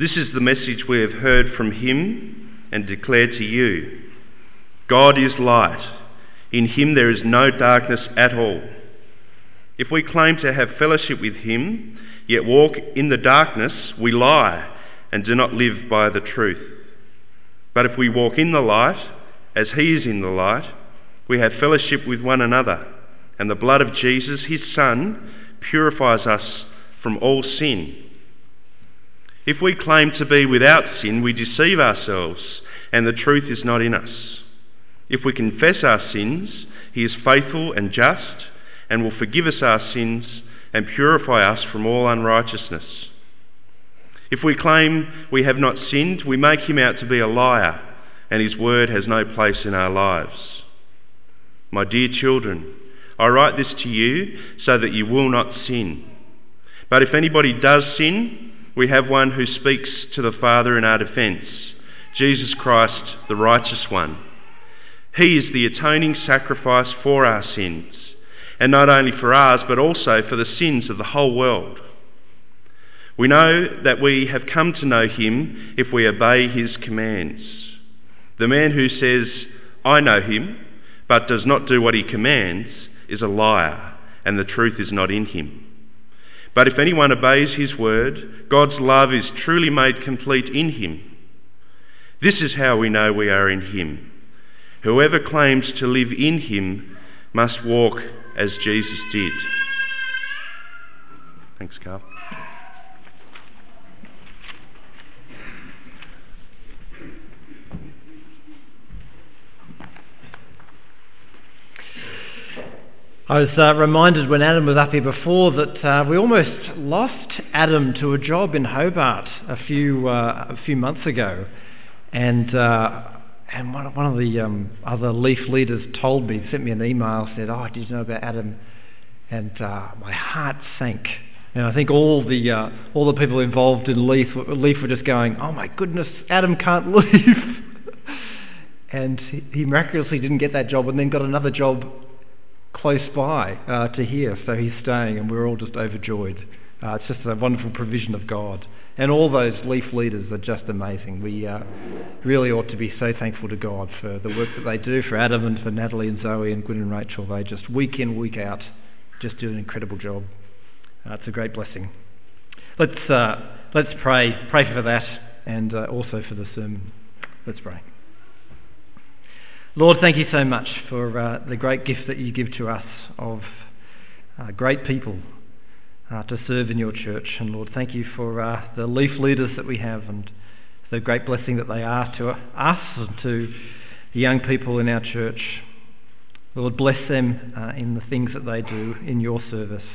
This is the message we have heard from him and declare to you. God is light. In him there is no darkness at all. If we claim to have fellowship with him, yet walk in the darkness, we lie and do not live by the truth. But if we walk in the light, as he is in the light, we have fellowship with one another, and the blood of Jesus, his Son, purifies us from all sin. If we claim to be without sin, we deceive ourselves, and the truth is not in us. If we confess our sins, he is faithful and just, and will forgive us our sins and purify us from all unrighteousness. If we claim we have not sinned, we make him out to be a liar, and his word has no place in our lives. My dear children, I write this to you so that you will not sin. But if anybody does sin, we have one who speaks to the Father in our defence, Jesus Christ, the righteous one. He is the atoning sacrifice for our sins, and not only for ours, but also for the sins of the whole world. We know that we have come to know him if we obey his commands. The man who says, I know him, but does not do what he commands, is a liar, and the truth is not in him. But if anyone obeys his word, God's love is truly made complete in him. This is how we know we are in him. Whoever claims to live in him must walk as Jesus did. Thanks, Carl. I was uh, reminded when Adam was up here before that uh, we almost lost Adam to a job in Hobart a few uh, a few months ago, and uh, and one, one of the um, other Leaf leaders told me, sent me an email, said, "Oh, did you know about Adam?" And uh, my heart sank. And I think all the uh, all the people involved in Leaf Leaf were just going, "Oh my goodness, Adam can't leave." and he miraculously didn't get that job, and then got another job close by uh, to here, so he's staying, and we're all just overjoyed. Uh, it's just a wonderful provision of God. And all those Leaf leaders are just amazing. We uh, really ought to be so thankful to God for the work that they do, for Adam and for Natalie and Zoe and Gwyn and Rachel. They just week in, week out, just do an incredible job. Uh, it's a great blessing. Let's, uh, let's pray. Pray for that and uh, also for the sermon. Let's pray. Lord, thank you so much for uh, the great gift that you give to us of uh, great people uh, to serve in your church. And Lord, thank you for uh, the leaf leaders that we have and the great blessing that they are to us and to the young people in our church. Lord, bless them uh, in the things that they do in your service.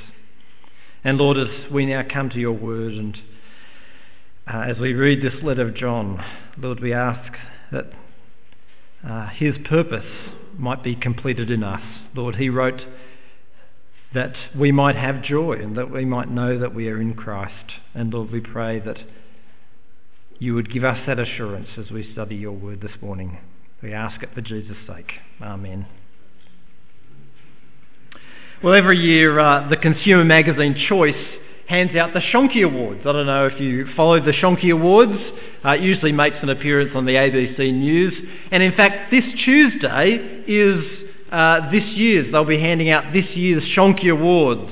And Lord, as we now come to your word and uh, as we read this letter of John, Lord, we ask that uh, his purpose might be completed in us. Lord, he wrote that we might have joy and that we might know that we are in Christ. And Lord, we pray that you would give us that assurance as we study your word this morning. We ask it for Jesus' sake. Amen. Well, every year uh, the consumer magazine Choice hands out the Shonky Awards. I don't know if you followed the Shonky Awards. Uh, usually makes an appearance on the ABC News. And in fact, this Tuesday is uh, this year's. They'll be handing out this year's Shonky Awards.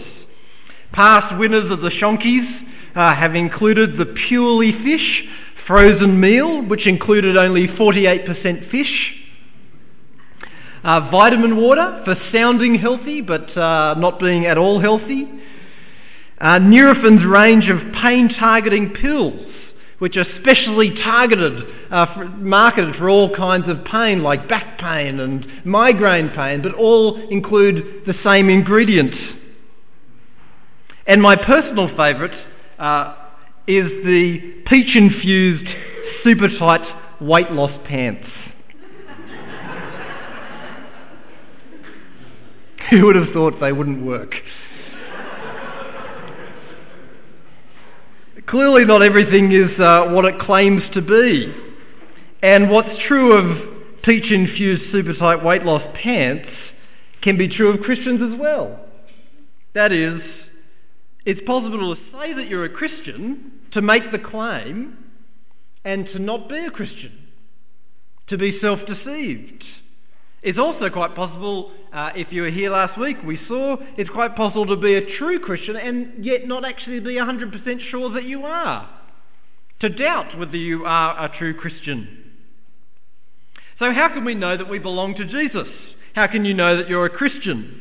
Past winners of the Shonkies uh, have included the Purely Fish frozen meal, which included only 48% fish. Uh, vitamin water for sounding healthy but uh, not being at all healthy. Uh, range of pain targeting pills, which are specially targeted, uh, for, marketed for all kinds of pain like back pain and migraine pain, but all include the same ingredient. And my personal favourite uh, is the peach infused super tight weight loss pants. Who would have thought they wouldn't work? Clearly, not everything is uh, what it claims to be. And what's true of peach infused super tight weight loss pants can be true of Christians as well. That is, it's possible to say that you're a Christian, to make the claim, and to not be a Christian, to be self-deceived. It's also quite possible, uh, if you were here last week, we saw it's quite possible to be a true Christian and yet not actually be 100% sure that you are. To doubt whether you are a true Christian. So, how can we know that we belong to Jesus? How can you know that you're a Christian?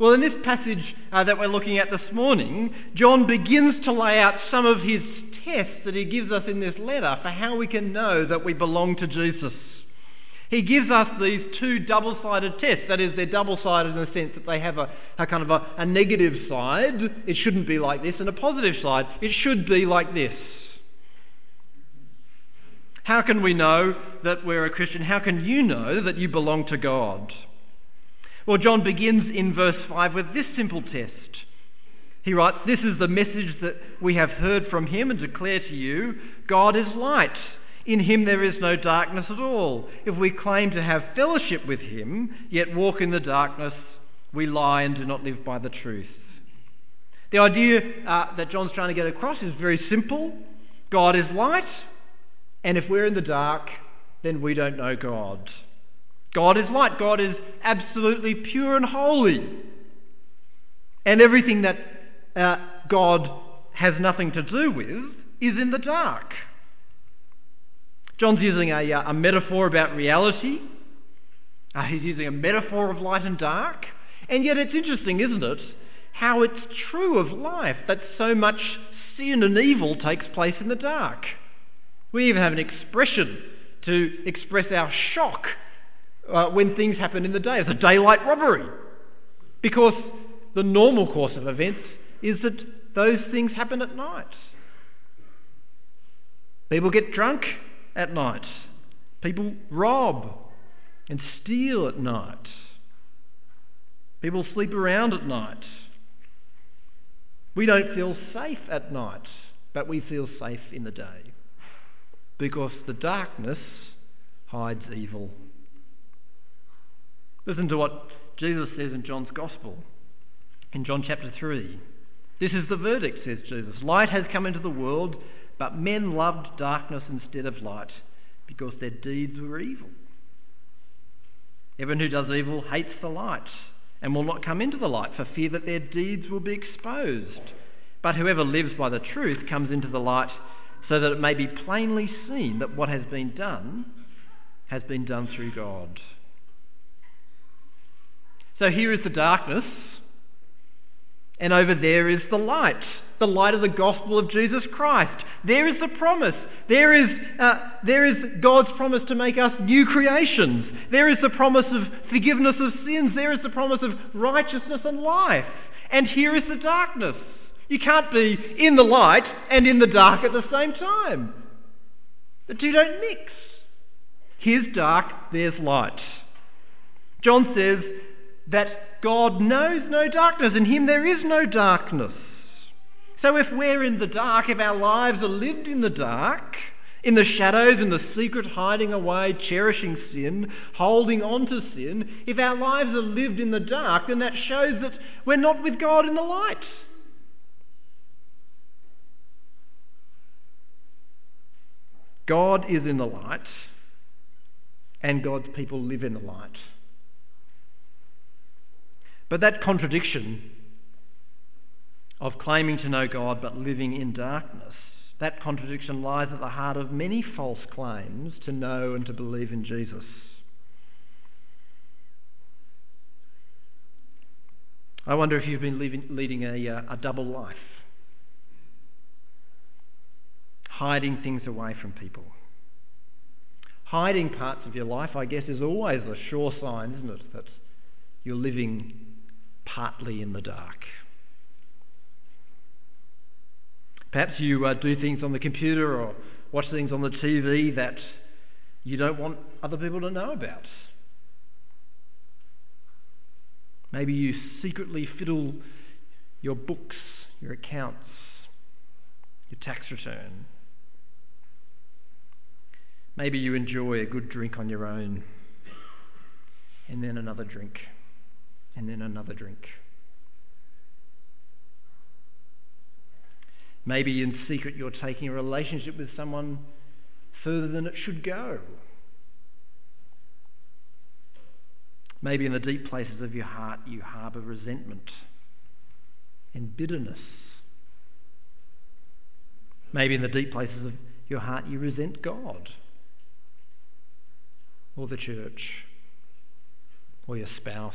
Well, in this passage uh, that we're looking at this morning, John begins to lay out some of his tests that he gives us in this letter for how we can know that we belong to Jesus. He gives us these two double-sided tests. That is, they're double-sided in the sense that they have a, a kind of a, a negative side. It shouldn't be like this, and a positive side. It should be like this. How can we know that we're a Christian? How can you know that you belong to God? Well, John begins in verse 5 with this simple test. He writes, This is the message that we have heard from him and declare to you God is light. In him there is no darkness at all. If we claim to have fellowship with him, yet walk in the darkness, we lie and do not live by the truth. The idea uh, that John's trying to get across is very simple God is light, and if we're in the dark, then we don't know God. God is light. God is absolutely pure and holy. And everything that uh, God has nothing to do with is in the dark. John's using a, uh, a metaphor about reality. Uh, he's using a metaphor of light and dark. And yet it's interesting, isn't it, how it's true of life that so much sin and evil takes place in the dark. We even have an expression to express our shock uh, when things happen in the day. It's a daylight robbery. Because the normal course of events is that those things happen at night. People get drunk at night. People rob and steal at night. People sleep around at night. We don't feel safe at night, but we feel safe in the day because the darkness hides evil. Listen to what Jesus says in John's Gospel, in John chapter 3. This is the verdict, says Jesus. Light has come into the world, but men loved darkness instead of light because their deeds were evil. Everyone who does evil hates the light and will not come into the light for fear that their deeds will be exposed. But whoever lives by the truth comes into the light so that it may be plainly seen that what has been done has been done through God. So here is the darkness, and over there is the light, the light of the gospel of Jesus Christ. There is the promise. There is, uh, there is God's promise to make us new creations. There is the promise of forgiveness of sins. There is the promise of righteousness and life. And here is the darkness. You can't be in the light and in the dark at the same time. The two don't mix. Here's dark, there's light. John says that God knows no darkness, in him there is no darkness. So if we're in the dark, if our lives are lived in the dark, in the shadows, in the secret hiding away, cherishing sin, holding on to sin, if our lives are lived in the dark, then that shows that we're not with God in the light. God is in the light, and God's people live in the light. But that contradiction of claiming to know God but living in darkness, that contradiction lies at the heart of many false claims to know and to believe in Jesus. I wonder if you've been leading a, uh, a double life, hiding things away from people. Hiding parts of your life, I guess, is always a sure sign, isn't it, that you're living partly in the dark. Perhaps you uh, do things on the computer or watch things on the TV that you don't want other people to know about. Maybe you secretly fiddle your books, your accounts, your tax return. Maybe you enjoy a good drink on your own and then another drink and then another drink. Maybe in secret you're taking a relationship with someone further than it should go. Maybe in the deep places of your heart you harbour resentment and bitterness. Maybe in the deep places of your heart you resent God or the church or your spouse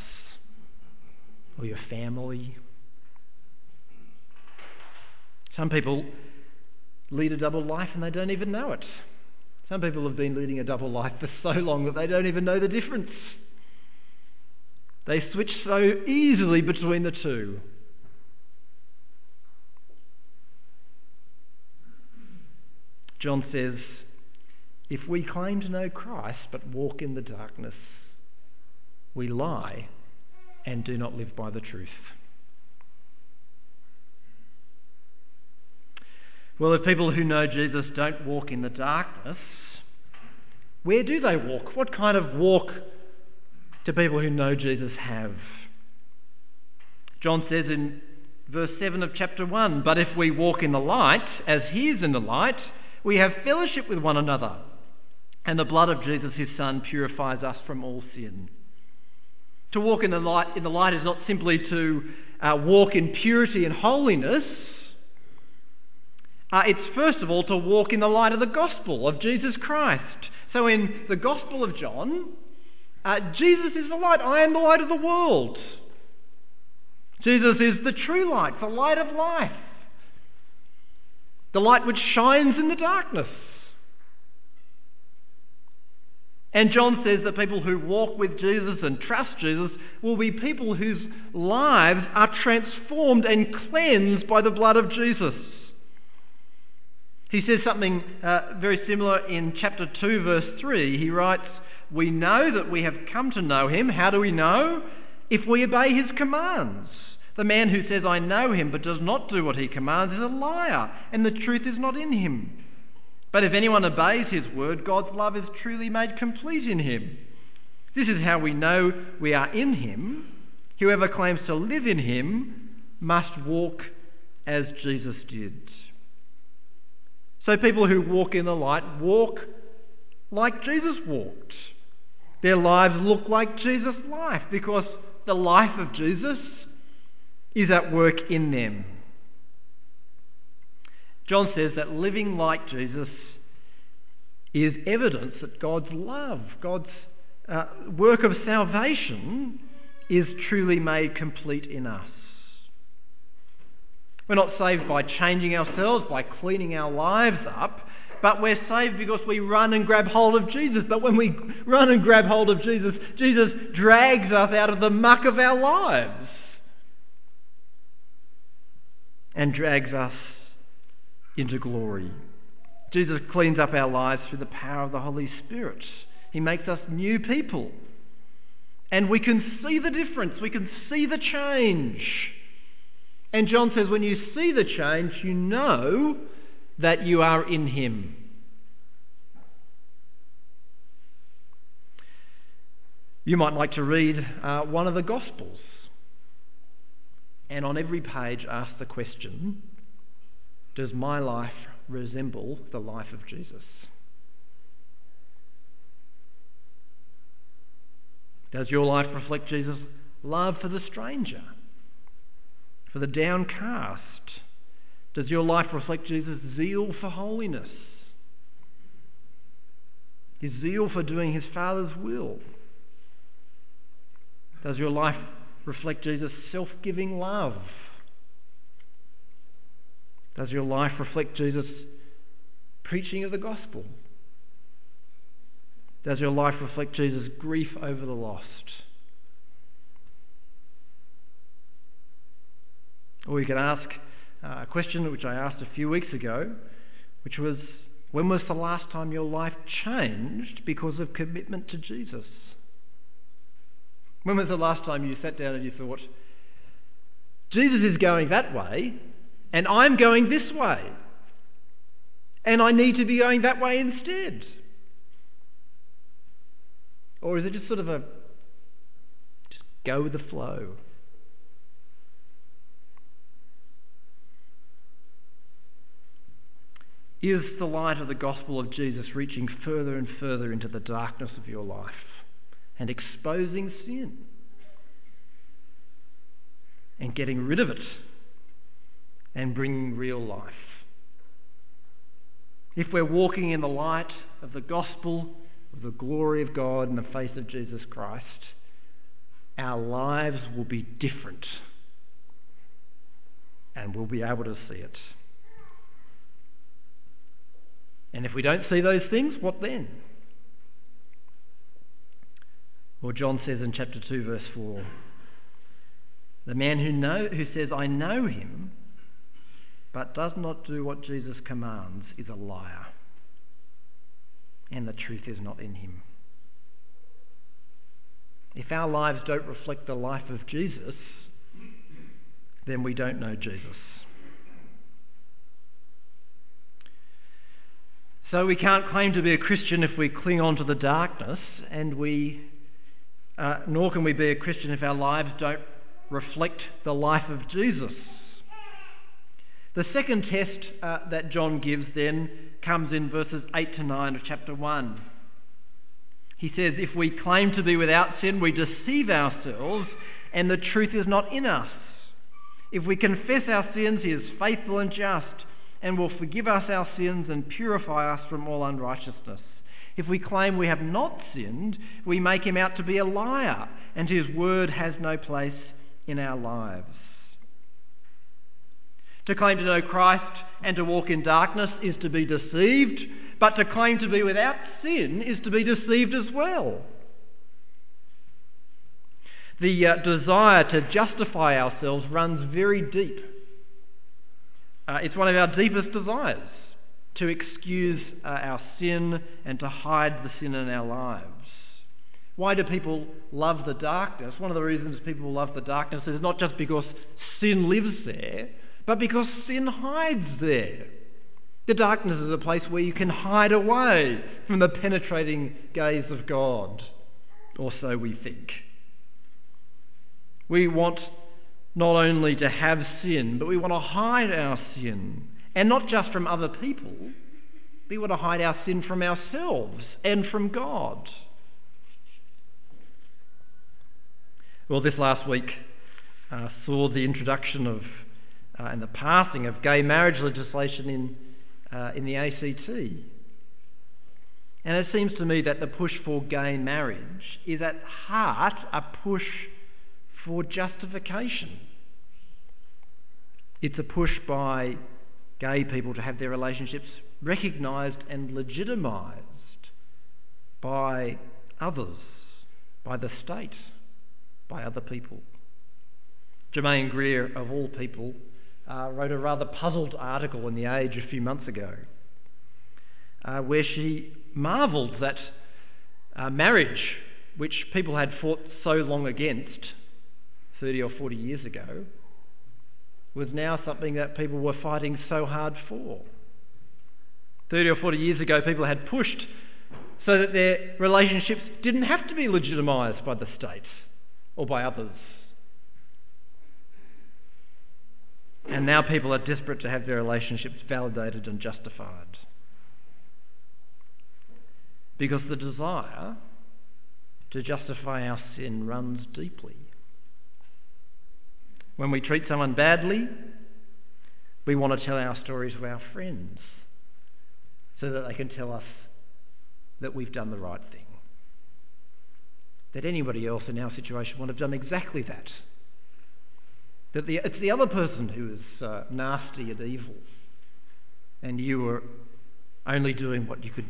or your family. Some people lead a double life and they don't even know it. Some people have been leading a double life for so long that they don't even know the difference. They switch so easily between the two. John says, if we claim to know Christ but walk in the darkness, we lie and do not live by the truth. Well, if people who know Jesus don't walk in the darkness, where do they walk? What kind of walk do people who know Jesus have? John says in verse 7 of chapter 1 But if we walk in the light, as he is in the light, we have fellowship with one another, and the blood of Jesus, his Son, purifies us from all sin. To walk in the light, in the light is not simply to uh, walk in purity and holiness. Uh, it's first of all to walk in the light of the gospel of Jesus Christ. So in the Gospel of John, uh, Jesus is the light. I am the light of the world. Jesus is the true light, the light of life, the light which shines in the darkness. And John says that people who walk with Jesus and trust Jesus will be people whose lives are transformed and cleansed by the blood of Jesus. He says something uh, very similar in chapter 2, verse 3. He writes, We know that we have come to know him. How do we know? If we obey his commands. The man who says, I know him, but does not do what he commands, is a liar, and the truth is not in him. But if anyone obeys his word, God's love is truly made complete in him. This is how we know we are in him. Whoever claims to live in him must walk as Jesus did. So people who walk in the light walk like Jesus walked. Their lives look like Jesus' life because the life of Jesus is at work in them. John says that living like Jesus is evidence that God's love, God's uh, work of salvation is truly made complete in us. We're not saved by changing ourselves, by cleaning our lives up, but we're saved because we run and grab hold of Jesus. But when we run and grab hold of Jesus, Jesus drags us out of the muck of our lives and drags us into glory. Jesus cleans up our lives through the power of the Holy Spirit. He makes us new people. And we can see the difference, we can see the change. And John says, when you see the change, you know that you are in Him. You might like to read uh, one of the Gospels and on every page ask the question Does my life resemble the life of Jesus? Does your life reflect Jesus' love for the stranger? for the downcast? Does your life reflect Jesus' zeal for holiness? His zeal for doing his Father's will? Does your life reflect Jesus' self giving love? Does your life reflect Jesus' preaching of the gospel? Does your life reflect Jesus' grief over the lost? Or you could ask uh, a question which I asked a few weeks ago, which was, when was the last time your life changed because of commitment to Jesus? When was the last time you sat down and you thought, Jesus is going that way, and I'm going this way, and I need to be going that way instead? Or is it just sort of a just go with the flow? Is the light of the gospel of Jesus reaching further and further into the darkness of your life and exposing sin and getting rid of it and bringing real life? If we're walking in the light of the gospel, of the glory of God in the face of Jesus Christ, our lives will be different and we'll be able to see it. And if we don't see those things, what then? Well, John says in chapter 2, verse 4 the man who, know, who says, I know him, but does not do what Jesus commands, is a liar, and the truth is not in him. If our lives don't reflect the life of Jesus, then we don't know Jesus. So we can't claim to be a Christian if we cling on to the darkness, and we, uh, nor can we be a Christian if our lives don't reflect the life of Jesus. The second test uh, that John gives then comes in verses 8 to 9 of chapter 1. He says, If we claim to be without sin, we deceive ourselves, and the truth is not in us. If we confess our sins, he is faithful and just and will forgive us our sins and purify us from all unrighteousness. If we claim we have not sinned, we make him out to be a liar, and his word has no place in our lives. To claim to know Christ and to walk in darkness is to be deceived, but to claim to be without sin is to be deceived as well. The uh, desire to justify ourselves runs very deep uh, it's one of our deepest desires to excuse uh, our sin and to hide the sin in our lives. Why do people love the darkness? One of the reasons people love the darkness is not just because sin lives there, but because sin hides there. The darkness is a place where you can hide away from the penetrating gaze of God, or so we think. We want not only to have sin, but we want to hide our sin. And not just from other people, we want to hide our sin from ourselves and from God. Well, this last week uh, saw the introduction of uh, and the passing of gay marriage legislation in, uh, in the ACT. And it seems to me that the push for gay marriage is at heart a push for justification. It's a push by gay people to have their relationships recognised and legitimised by others, by the state, by other people. Germaine Greer, of all people, uh, wrote a rather puzzled article in The Age a few months ago uh, where she marvelled that uh, marriage, which people had fought so long against 30 or 40 years ago, was now something that people were fighting so hard for. 30 or 40 years ago, people had pushed so that their relationships didn't have to be legitimised by the state or by others. And now people are desperate to have their relationships validated and justified. Because the desire to justify our sin runs deeply. When we treat someone badly, we want to tell our stories to our friends so that they can tell us that we've done the right thing. That anybody else in our situation would have done exactly that. That the, it's the other person who is uh, nasty and evil, and you are only doing what you could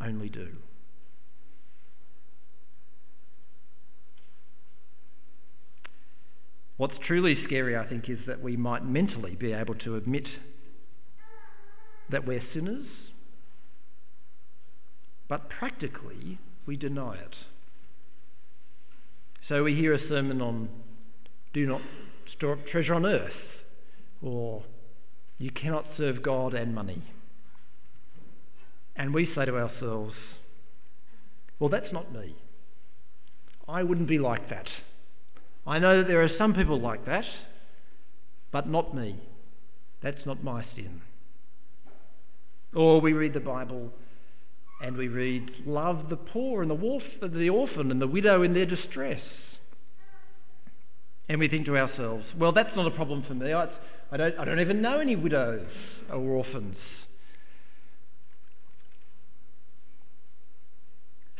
only do. What's truly scary, I think, is that we might mentally be able to admit that we're sinners, but practically we deny it. So we hear a sermon on do not store up treasure on earth, or you cannot serve God and money. And we say to ourselves, well, that's not me. I wouldn't be like that. I know that there are some people like that, but not me. That's not my sin. Or we read the Bible and we read, Love the poor and the, the orphan and the widow in their distress. And we think to ourselves, well, that's not a problem for me. I, I, don't, I don't even know any widows or orphans.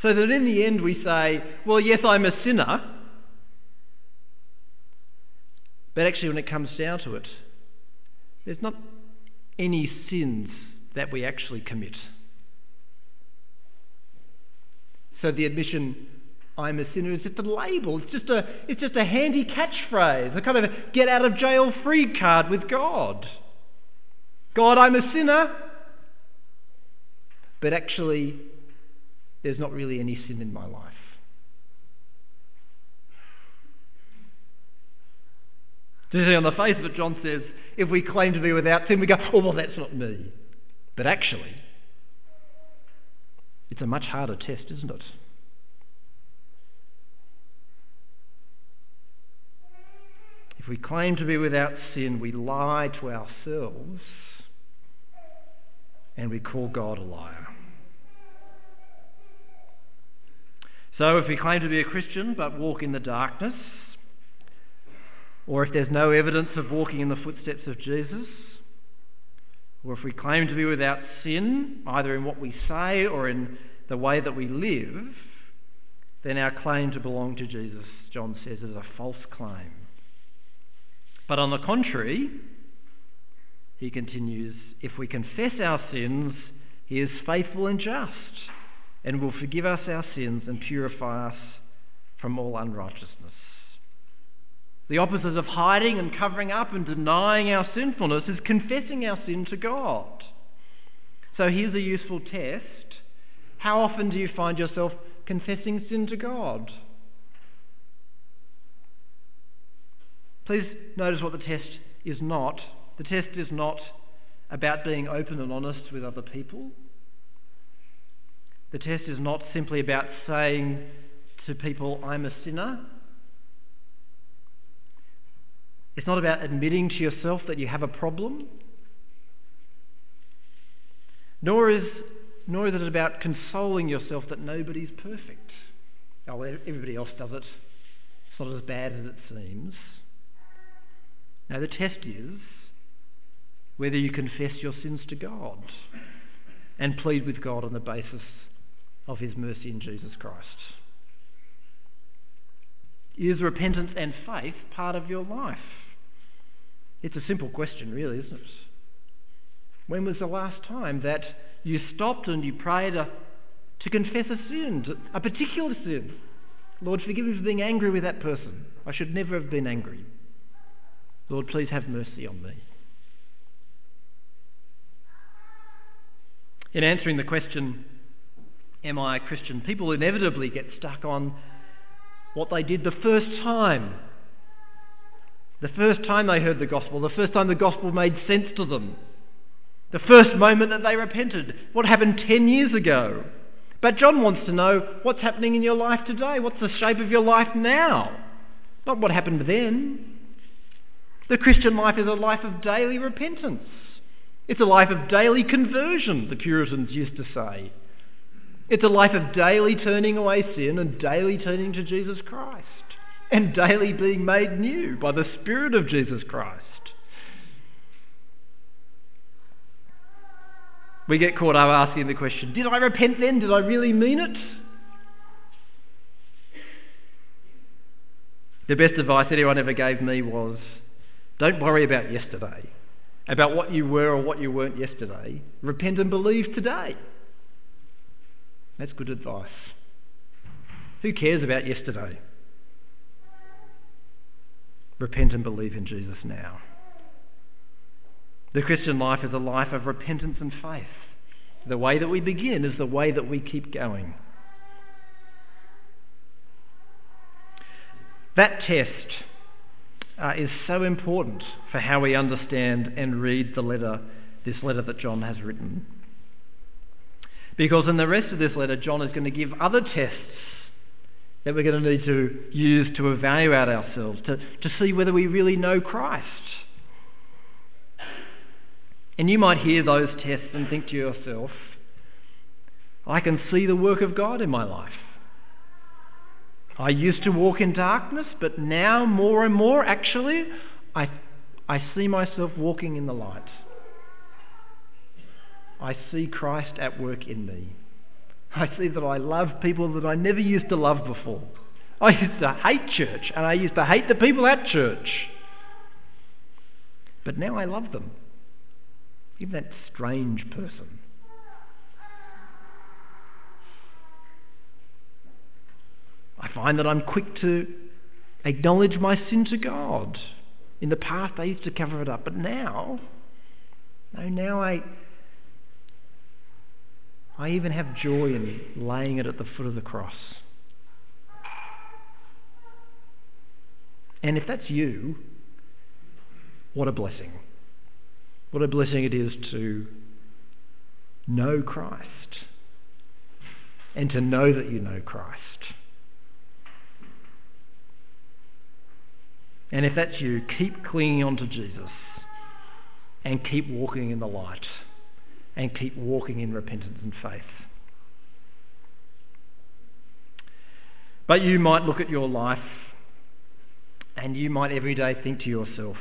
So that in the end we say, well, yes, I'm a sinner. But actually, when it comes down to it, there's not any sins that we actually commit. So the admission, I'm a sinner, is just a label. It's just a, it's just a handy catchphrase, a kind of get out of jail free card with God. God, I'm a sinner. But actually, there's not really any sin in my life. See, on the face of it, John says, if we claim to be without sin, we go, oh, well, that's not me. But actually, it's a much harder test, isn't it? If we claim to be without sin, we lie to ourselves and we call God a liar. So, if we claim to be a Christian but walk in the darkness, or if there's no evidence of walking in the footsteps of Jesus, or if we claim to be without sin, either in what we say or in the way that we live, then our claim to belong to Jesus, John says, is a false claim. But on the contrary, he continues, if we confess our sins, he is faithful and just and will forgive us our sins and purify us from all unrighteousness. The opposite of hiding and covering up and denying our sinfulness is confessing our sin to God. So here's a useful test. How often do you find yourself confessing sin to God? Please notice what the test is not. The test is not about being open and honest with other people. The test is not simply about saying to people, I'm a sinner. It's not about admitting to yourself that you have a problem, nor is, nor is it about consoling yourself that nobody's perfect. Oh, everybody else does it. It's not as bad as it seems. Now, the test is whether you confess your sins to God and plead with God on the basis of His mercy in Jesus Christ. Is repentance and faith part of your life? It's a simple question, really, isn't it? When was the last time that you stopped and you prayed a, to confess a sin, a particular sin? Lord, forgive me for being angry with that person. I should never have been angry. Lord, please have mercy on me. In answering the question, Am I a Christian? people inevitably get stuck on what they did the first time the first time they heard the gospel, the first time the gospel made sense to them, the first moment that they repented, what happened 10 years ago. But John wants to know what's happening in your life today. What's the shape of your life now? Not what happened then. The Christian life is a life of daily repentance. It's a life of daily conversion, the Puritans used to say. It's a life of daily turning away sin and daily turning to Jesus Christ and daily being made new by the Spirit of Jesus Christ. We get caught up asking the question Did I repent then? Did I really mean it? The best advice anyone ever gave me was don't worry about yesterday, about what you were or what you weren't yesterday. Repent and believe today. That's good advice. Who cares about yesterday? Repent and believe in Jesus now. The Christian life is a life of repentance and faith. The way that we begin is the way that we keep going. That test uh, is so important for how we understand and read the letter, this letter that John has written. Because in the rest of this letter, John is going to give other tests that we're going to need to use to evaluate ourselves, to, to see whether we really know Christ. And you might hear those tests and think to yourself, I can see the work of God in my life. I used to walk in darkness, but now more and more, actually, I, I see myself walking in the light. I see Christ at work in me. I see that I love people that I never used to love before. I used to hate church and I used to hate the people at church. But now I love them. Even that strange person. I find that I'm quick to acknowledge my sin to God. In the past, I used to cover it up, but now, no, now I, I even have joy in laying it at the foot of the cross. And if that's you, what a blessing. What a blessing it is to know Christ and to know that you know Christ. And if that's you, keep clinging on to Jesus and keep walking in the light and keep walking in repentance and faith. But you might look at your life and you might every day think to yourself,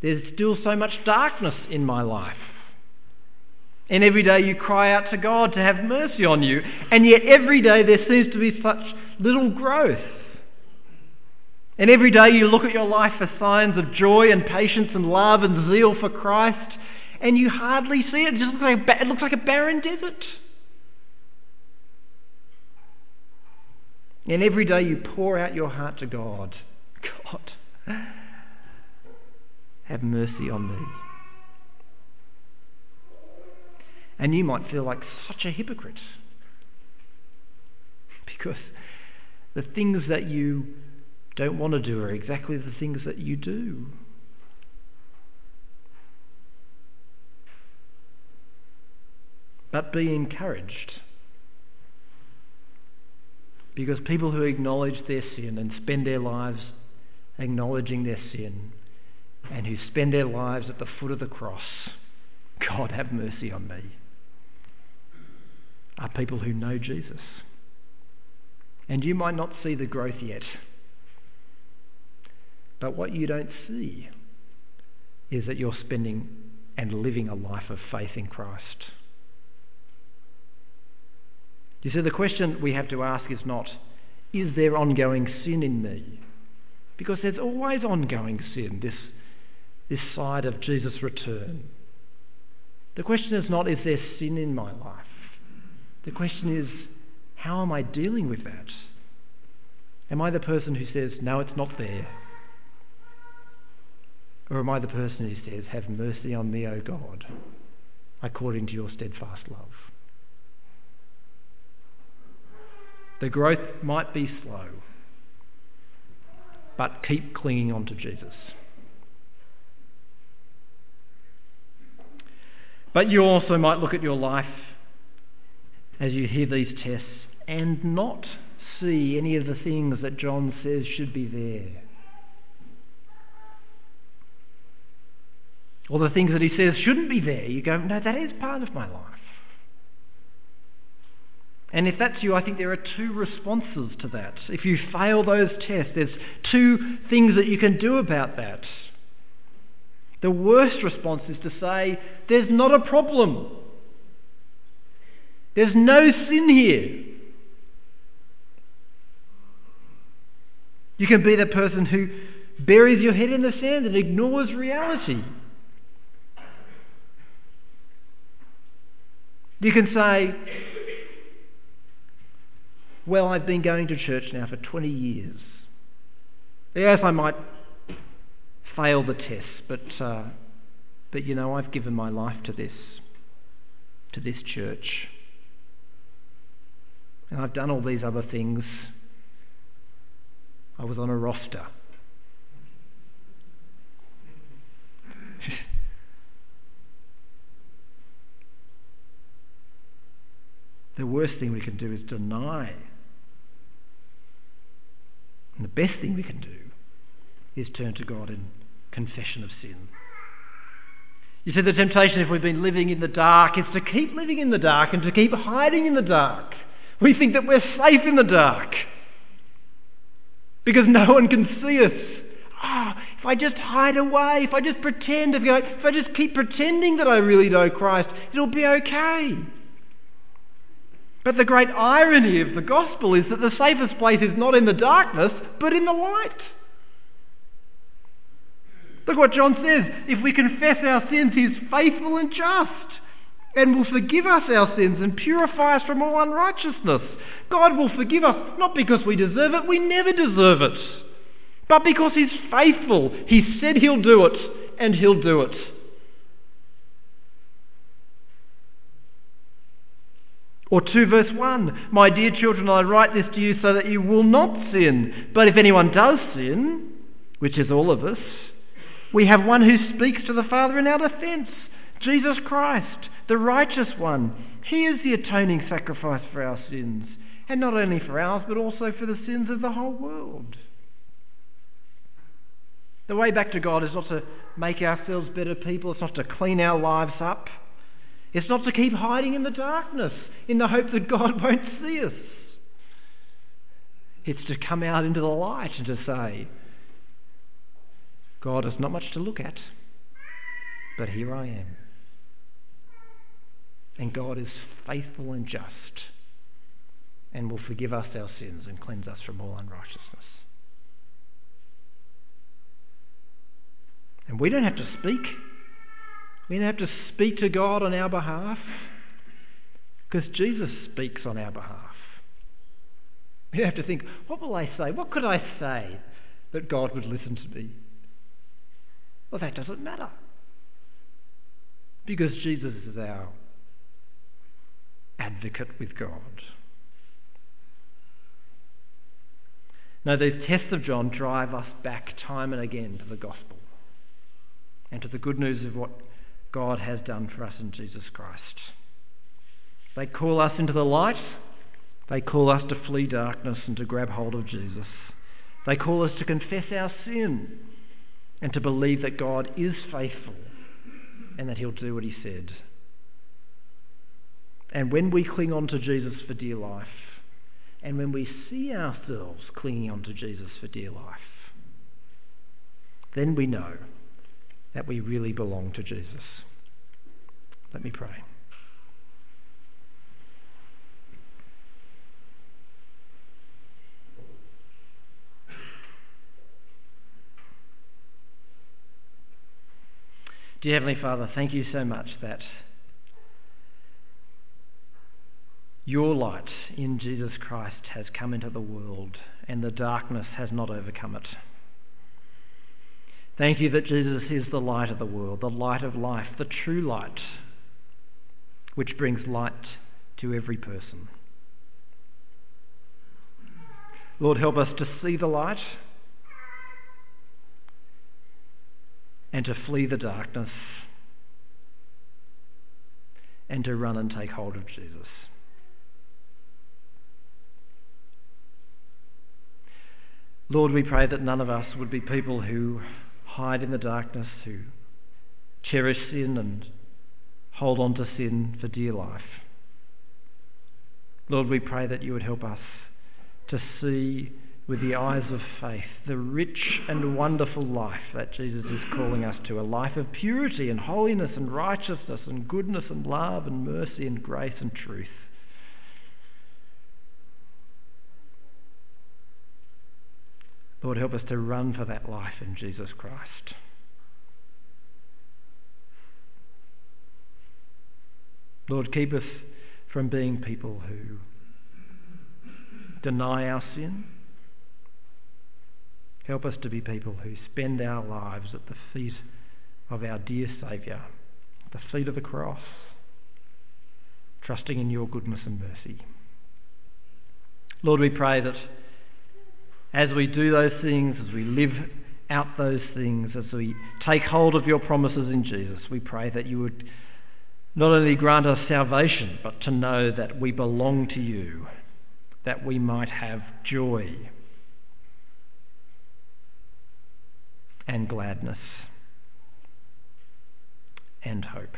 there's still so much darkness in my life. And every day you cry out to God to have mercy on you, and yet every day there seems to be such little growth. And every day you look at your life for signs of joy and patience and love and zeal for Christ, and you hardly see it. It just looks like a, it looks like a barren desert. And every day you pour out your heart to God. God, have mercy on me. And you might feel like such a hypocrite because the things that you don't want to do are exactly the things that you do. But be encouraged. Because people who acknowledge their sin and spend their lives acknowledging their sin and who spend their lives at the foot of the cross, God have mercy on me, are people who know Jesus. And you might not see the growth yet. But what you don't see is that you're spending and living a life of faith in Christ. You see, the question we have to ask is not, is there ongoing sin in me? Because there's always ongoing sin, this, this side of Jesus' return. The question is not, is there sin in my life? The question is, how am I dealing with that? Am I the person who says, no, it's not there? Or am I the person who says, Have mercy on me, O God, according to your steadfast love? The growth might be slow, but keep clinging on to Jesus. But you also might look at your life as you hear these tests and not see any of the things that John says should be there. Or the things that he says shouldn't be there, you go, no, that is part of my life. And if that's you, I think there are two responses to that. If you fail those tests, there's two things that you can do about that. The worst response is to say, there's not a problem. There's no sin here. You can be the person who buries your head in the sand and ignores reality. You can say, well, I've been going to church now for 20 years. Yes, I might fail the test, but, uh, but you know, I've given my life to this, to this church. And I've done all these other things. I was on a roster. the worst thing we can do is deny. And the best thing we can do is turn to God in confession of sin. You see, the temptation if we've been living in the dark is to keep living in the dark and to keep hiding in the dark. We think that we're safe in the dark because no one can see us. Ah, oh, if I just hide away, if I just pretend, if I, if I just keep pretending that I really know Christ, it'll be okay. But the great irony of the gospel is that the safest place is not in the darkness, but in the light. Look what John says. If we confess our sins, he is faithful and just and will forgive us our sins and purify us from all unrighteousness. God will forgive us not because we deserve it, we never deserve it, but because he's faithful. He said he'll do it, and he'll do it. Or 2 verse 1 My dear children, I write this to you so that you will not sin. But if anyone does sin, which is all of us, we have one who speaks to the Father in our defense, Jesus Christ, the righteous one. He is the atoning sacrifice for our sins, and not only for ours, but also for the sins of the whole world. The way back to God is not to make ourselves better people, it's not to clean our lives up. It's not to keep hiding in the darkness in the hope that God won't see us. It's to come out into the light and to say, God is not much to look at, but here I am. And God is faithful and just and will forgive us our sins and cleanse us from all unrighteousness. And we don't have to speak. We don't have to speak to God on our behalf because Jesus speaks on our behalf. We don't have to think, what will I say? What could I say that God would listen to me? Well, that doesn't matter because Jesus is our advocate with God. Now, these tests of John drive us back time and again to the gospel and to the good news of what God has done for us in Jesus Christ. They call us into the light. They call us to flee darkness and to grab hold of Jesus. They call us to confess our sin and to believe that God is faithful and that He'll do what He said. And when we cling on to Jesus for dear life, and when we see ourselves clinging on to Jesus for dear life, then we know that we really belong to Jesus. Let me pray. Dear Heavenly Father, thank you so much that your light in Jesus Christ has come into the world and the darkness has not overcome it. Thank you that Jesus is the light of the world, the light of life, the true light, which brings light to every person. Lord, help us to see the light and to flee the darkness and to run and take hold of Jesus. Lord, we pray that none of us would be people who hide in the darkness, who cherish sin and hold on to sin for dear life. Lord, we pray that you would help us to see with the eyes of faith the rich and wonderful life that Jesus is calling us to a life of purity and holiness and righteousness and goodness and love and mercy and grace and truth. Lord, help us to run for that life in Jesus Christ. Lord, keep us from being people who deny our sin. Help us to be people who spend our lives at the feet of our dear Saviour, at the feet of the cross, trusting in your goodness and mercy. Lord, we pray that as we do those things, as we live out those things, as we take hold of your promises in Jesus, we pray that you would not only grant us salvation, but to know that we belong to you, that we might have joy and gladness and hope.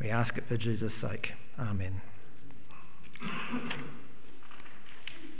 We ask it for Jesus' sake. Amen.